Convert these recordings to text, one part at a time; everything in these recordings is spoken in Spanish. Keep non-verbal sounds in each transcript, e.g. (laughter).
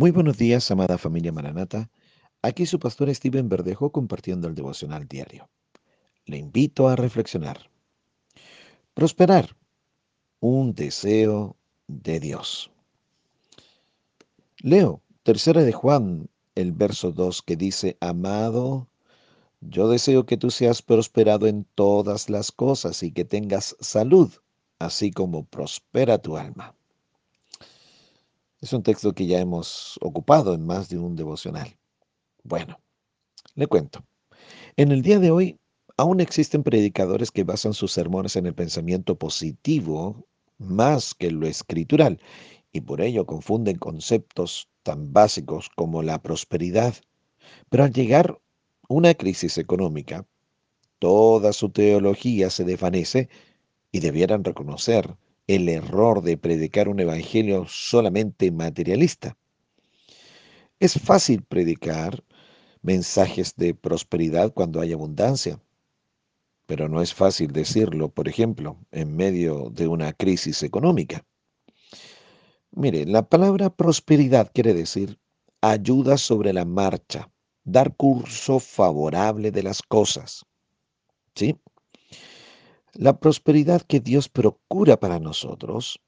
Muy buenos días, amada familia Maranata. Aquí su pastor Steven Verdejo compartiendo el devocional diario. Le invito a reflexionar. Prosperar, un deseo de Dios. Leo, tercera de Juan, el verso 2 que dice, Amado, yo deseo que tú seas prosperado en todas las cosas y que tengas salud, así como prospera tu alma. Es un texto que ya hemos ocupado en más de un devocional. Bueno, le cuento. En el día de hoy aún existen predicadores que basan sus sermones en el pensamiento positivo más que lo escritural y por ello confunden conceptos tan básicos como la prosperidad. Pero al llegar una crisis económica, toda su teología se desvanece y debieran reconocer el error de predicar un evangelio solamente materialista. Es fácil predicar mensajes de prosperidad cuando hay abundancia, pero no es fácil decirlo, por ejemplo, en medio de una crisis económica. Mire, la palabra prosperidad quiere decir ayuda sobre la marcha, dar curso favorable de las cosas. ¿Sí? La prosperidad que Dios procura para nosotros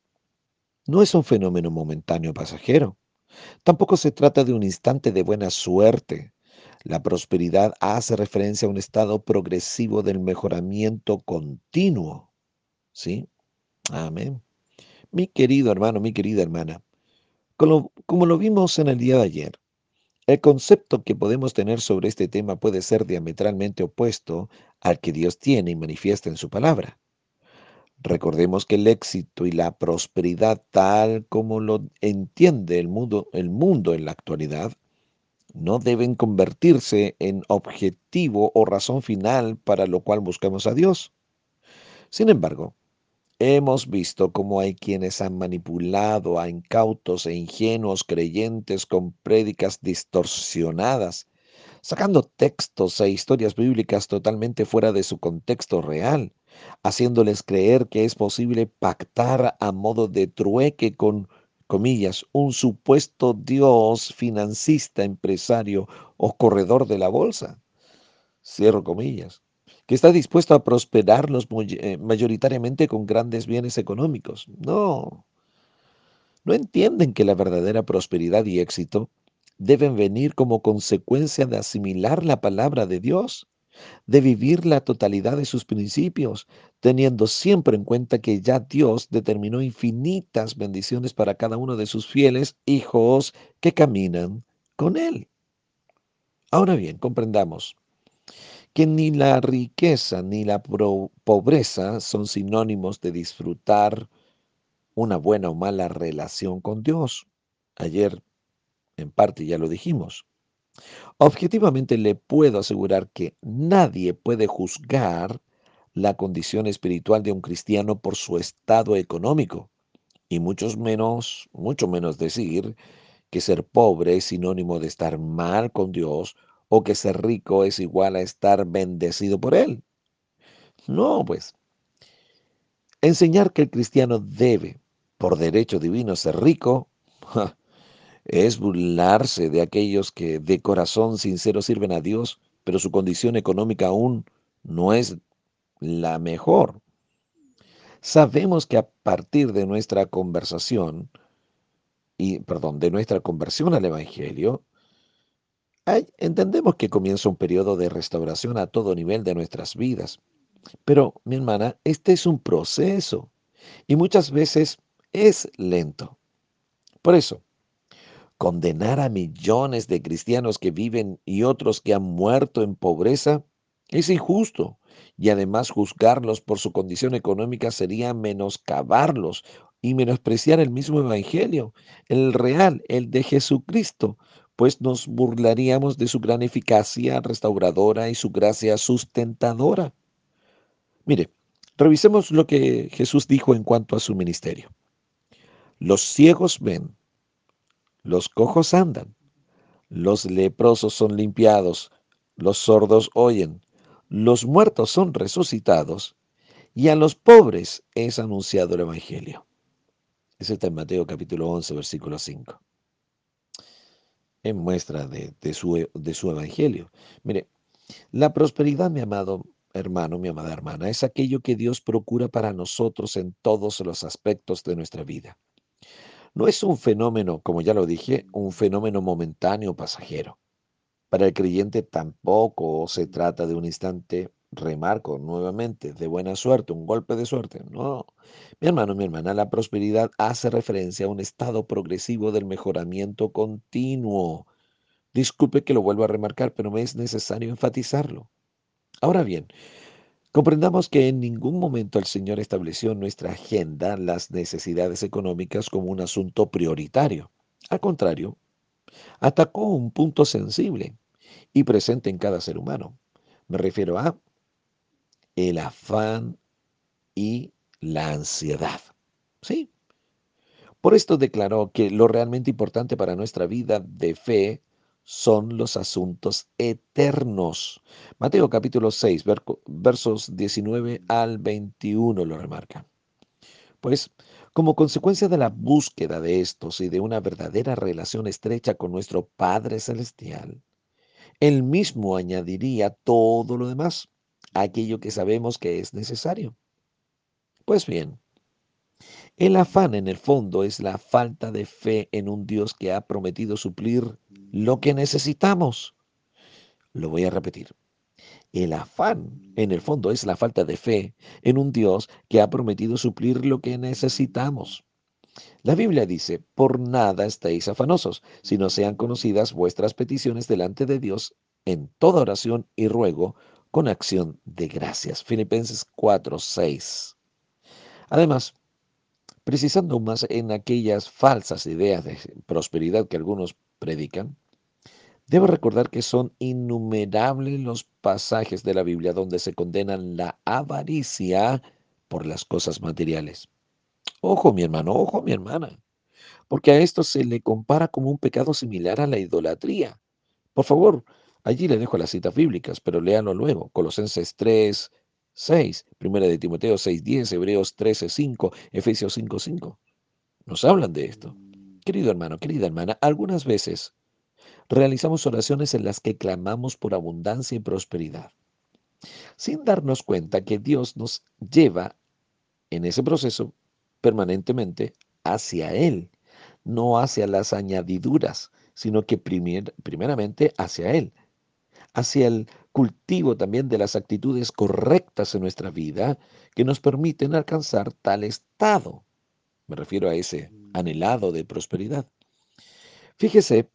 no es un fenómeno momentáneo pasajero. Tampoco se trata de un instante de buena suerte. La prosperidad hace referencia a un estado progresivo del mejoramiento continuo. ¿Sí? Amén. Mi querido hermano, mi querida hermana, como, como lo vimos en el día de ayer, el concepto que podemos tener sobre este tema puede ser diametralmente opuesto al que Dios tiene y manifiesta en su palabra. Recordemos que el éxito y la prosperidad tal como lo entiende el mundo, el mundo en la actualidad no deben convertirse en objetivo o razón final para lo cual buscamos a Dios. Sin embargo, Hemos visto cómo hay quienes han manipulado a incautos e ingenuos creyentes con prédicas distorsionadas, sacando textos e historias bíblicas totalmente fuera de su contexto real, haciéndoles creer que es posible pactar a modo de trueque con, comillas, un supuesto Dios financista, empresario o corredor de la bolsa. Cierro comillas que está dispuesto a prosperarlos eh, mayoritariamente con grandes bienes económicos. No, no entienden que la verdadera prosperidad y éxito deben venir como consecuencia de asimilar la palabra de Dios, de vivir la totalidad de sus principios, teniendo siempre en cuenta que ya Dios determinó infinitas bendiciones para cada uno de sus fieles hijos que caminan con Él. Ahora bien, comprendamos que ni la riqueza ni la pobreza son sinónimos de disfrutar una buena o mala relación con Dios. Ayer, en parte, ya lo dijimos. Objetivamente le puedo asegurar que nadie puede juzgar la condición espiritual de un cristiano por su estado económico, y muchos menos, mucho menos decir que ser pobre es sinónimo de estar mal con Dios o que ser rico es igual a estar bendecido por Él. No, pues. Enseñar que el cristiano debe, por derecho divino, ser rico, es burlarse de aquellos que de corazón sincero sirven a Dios, pero su condición económica aún no es la mejor. Sabemos que a partir de nuestra conversación, y perdón, de nuestra conversión al Evangelio, entendemos que comienza un periodo de restauración a todo nivel de nuestras vidas. Pero, mi hermana, este es un proceso y muchas veces es lento. Por eso, condenar a millones de cristianos que viven y otros que han muerto en pobreza es injusto y además juzgarlos por su condición económica sería menoscabarlos y menospreciar el mismo evangelio, el real, el de Jesucristo, pues nos burlaríamos de su gran eficacia restauradora y su gracia sustentadora. Mire, revisemos lo que Jesús dijo en cuanto a su ministerio. Los ciegos ven, los cojos andan, los leprosos son limpiados, los sordos oyen, los muertos son resucitados, y a los pobres es anunciado el Evangelio. Ese está en Mateo capítulo 11, versículo 5. En muestra de, su, e- de su evangelio. Mire, la prosperidad, mi amado hermano, mi amada hermana, es aquello que Dios procura para nosotros en todos los aspectos de nuestra vida. No es un fenómeno, como ya lo dije, un fenómeno momentáneo pasajero. Para el creyente tampoco se trata de un instante, remarco nuevamente, de buena suerte, un golpe de suerte. No, mi hermano, mi hermana, la prosperidad hace referencia a un estado progresivo del mejoramiento continuo. Disculpe que lo vuelva a remarcar, pero me es necesario enfatizarlo. Ahora bien, comprendamos que en ningún momento el Señor estableció en nuestra agenda las necesidades económicas como un asunto prioritario. Al contrario, atacó un punto sensible y presente en cada ser humano. Me refiero a el afán y la ansiedad. Sí. Por esto declaró que lo realmente importante para nuestra vida de fe son los asuntos eternos. Mateo capítulo 6, versos 19 al 21 lo remarca. Pues, como consecuencia de la búsqueda de estos y de una verdadera relación estrecha con nuestro Padre Celestial, él mismo añadiría todo lo demás, aquello que sabemos que es necesario. Pues bien, el afán en el fondo es la falta de fe en un Dios que ha prometido suplir lo que necesitamos. Lo voy a repetir. El afán en el fondo es la falta de fe en un Dios que ha prometido suplir lo que necesitamos. La Biblia dice, por nada estéis afanosos, sino sean conocidas vuestras peticiones delante de Dios en toda oración y ruego con acción de gracias. Filipenses 4, 6. Además, precisando más en aquellas falsas ideas de prosperidad que algunos predican, debo recordar que son innumerables los pasajes de la Biblia donde se condenan la avaricia por las cosas materiales. Ojo, mi hermano, ojo, mi hermana, porque a esto se le compara como un pecado similar a la idolatría. Por favor, allí le dejo las citas bíblicas, pero léalo luego. Colosenses 3, 6, Primera de Timoteo 6, 10, Hebreos 13, 5, Efesios 5, 5. Nos hablan de esto. Querido hermano, querida hermana, algunas veces realizamos oraciones en las que clamamos por abundancia y prosperidad, sin darnos cuenta que Dios nos lleva en ese proceso permanentemente hacia Él, no hacia las añadiduras, sino que primeramente hacia Él, hacia el cultivo también de las actitudes correctas en nuestra vida que nos permiten alcanzar tal estado. Me refiero a ese anhelado de prosperidad. Fíjese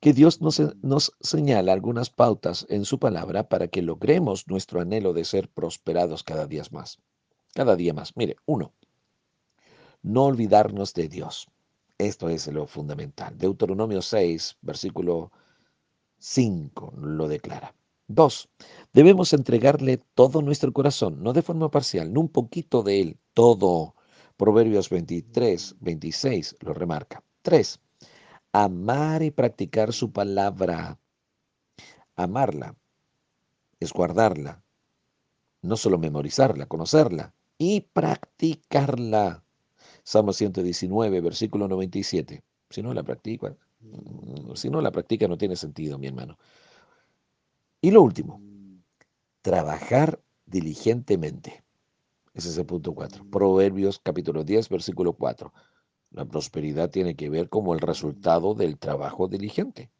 que Dios nos, nos, señala algunas pautas en su palabra para que logremos nuestro anhelo de ser prosperados cada día más. Cada día más. Mire, uno, no olvidarnos de Dios. Esto es lo fundamental. Deuteronomio 6, versículo 5 lo declara. Dos, debemos entregarle todo nuestro corazón, no de forma parcial, no un poquito de él, todo. Proverbios 23, 26 lo remarca. Tres, amar y practicar su palabra. Amarla es guardarla, no solo memorizarla, conocerla y practicarla. Salmo 119, versículo 97. Si no la practica, mm, si no la practica no tiene sentido, mi hermano. Y lo último, trabajar diligentemente. Ese es el punto 4. Proverbios capítulo 10, versículo 4. La prosperidad tiene que ver como el resultado del trabajo diligente.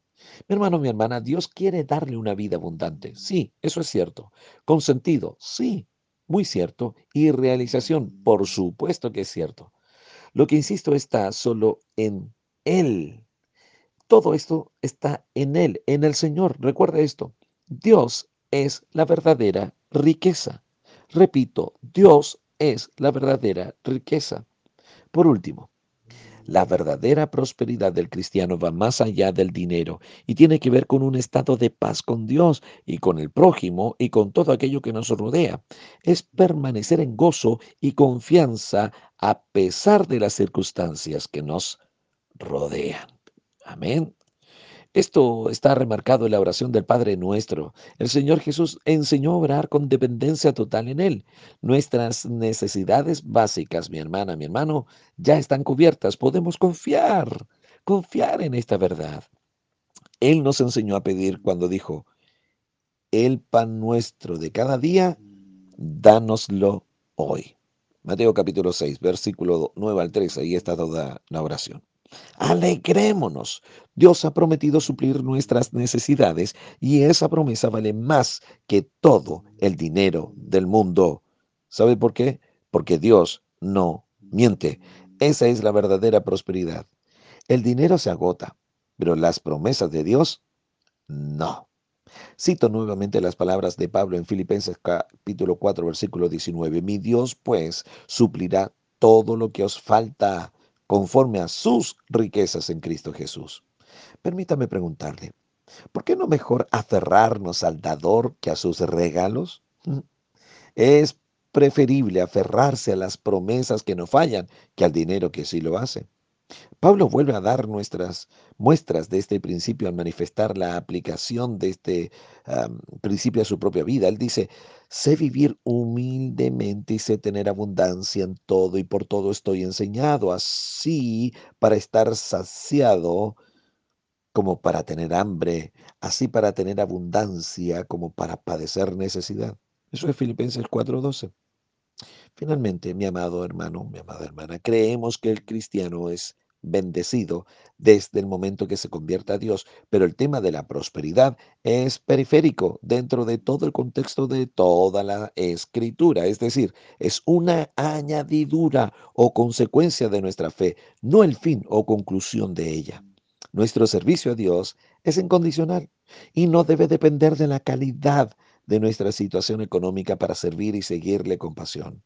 Mi hermano, mi hermana, Dios quiere darle una vida abundante. Sí, eso es cierto. Con sentido, sí, muy cierto. Y realización, por supuesto que es cierto. Lo que insisto está solo en Él. Todo esto está en Él, en el Señor. Recuerda esto. Dios es la verdadera riqueza. Repito, Dios es la verdadera riqueza. Por último, la verdadera prosperidad del cristiano va más allá del dinero y tiene que ver con un estado de paz con Dios y con el prójimo y con todo aquello que nos rodea. Es permanecer en gozo y confianza a pesar de las circunstancias que nos rodean. Amén. Esto está remarcado en la oración del Padre nuestro. El Señor Jesús enseñó a orar con dependencia total en Él. Nuestras necesidades básicas, mi hermana, mi hermano, ya están cubiertas. Podemos confiar, confiar en esta verdad. Él nos enseñó a pedir cuando dijo, el pan nuestro de cada día, dánoslo hoy. Mateo capítulo 6, versículo 9 al 13, ahí está toda la oración. Alegrémonos. Dios ha prometido suplir nuestras necesidades y esa promesa vale más que todo el dinero del mundo. ¿Sabe por qué? Porque Dios no miente. Esa es la verdadera prosperidad. El dinero se agota, pero las promesas de Dios no. Cito nuevamente las palabras de Pablo en Filipenses capítulo 4 versículo 19. Mi Dios pues suplirá todo lo que os falta conforme a sus riquezas en Cristo Jesús. Permítame preguntarle, ¿por qué no mejor aferrarnos al dador que a sus regalos? Mm. Es preferible aferrarse a las promesas que no fallan que al dinero que sí lo hace. Pablo vuelve a dar nuestras muestras de este principio al manifestar la aplicación de este principio a su propia vida. Él dice, sé vivir humildemente y sé tener abundancia en todo y por todo estoy enseñado, así para estar saciado como para tener hambre, así para tener abundancia como para padecer necesidad. Eso es Filipenses 4:12. Finalmente, mi amado hermano, mi amada hermana, creemos que el cristiano es bendecido desde el momento que se convierta a Dios, pero el tema de la prosperidad es periférico dentro de todo el contexto de toda la escritura, es decir, es una añadidura o consecuencia de nuestra fe, no el fin o conclusión de ella. Nuestro servicio a Dios es incondicional y no debe depender de la calidad de nuestra situación económica para servir y seguirle con pasión.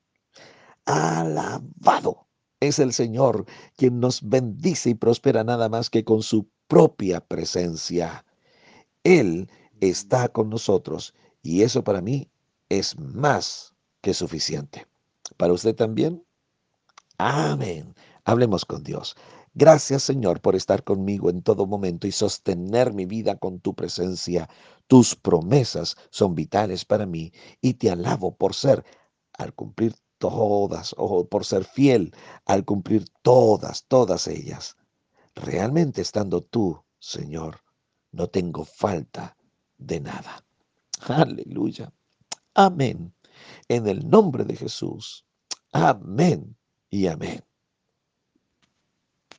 Alabado es el Señor quien nos bendice y prospera nada más que con su propia presencia. Él está con nosotros y eso para mí es más que suficiente. ¿Para usted también? Amén. Hablemos con Dios. Gracias Señor por estar conmigo en todo momento y sostener mi vida con tu presencia. Tus promesas son vitales para mí y te alabo por ser, al cumplir todas, o por ser fiel al cumplir todas, todas ellas. Realmente estando tú, Señor, no tengo falta de nada. (laughs) Aleluya. Amén. En el nombre de Jesús. Amén y amén.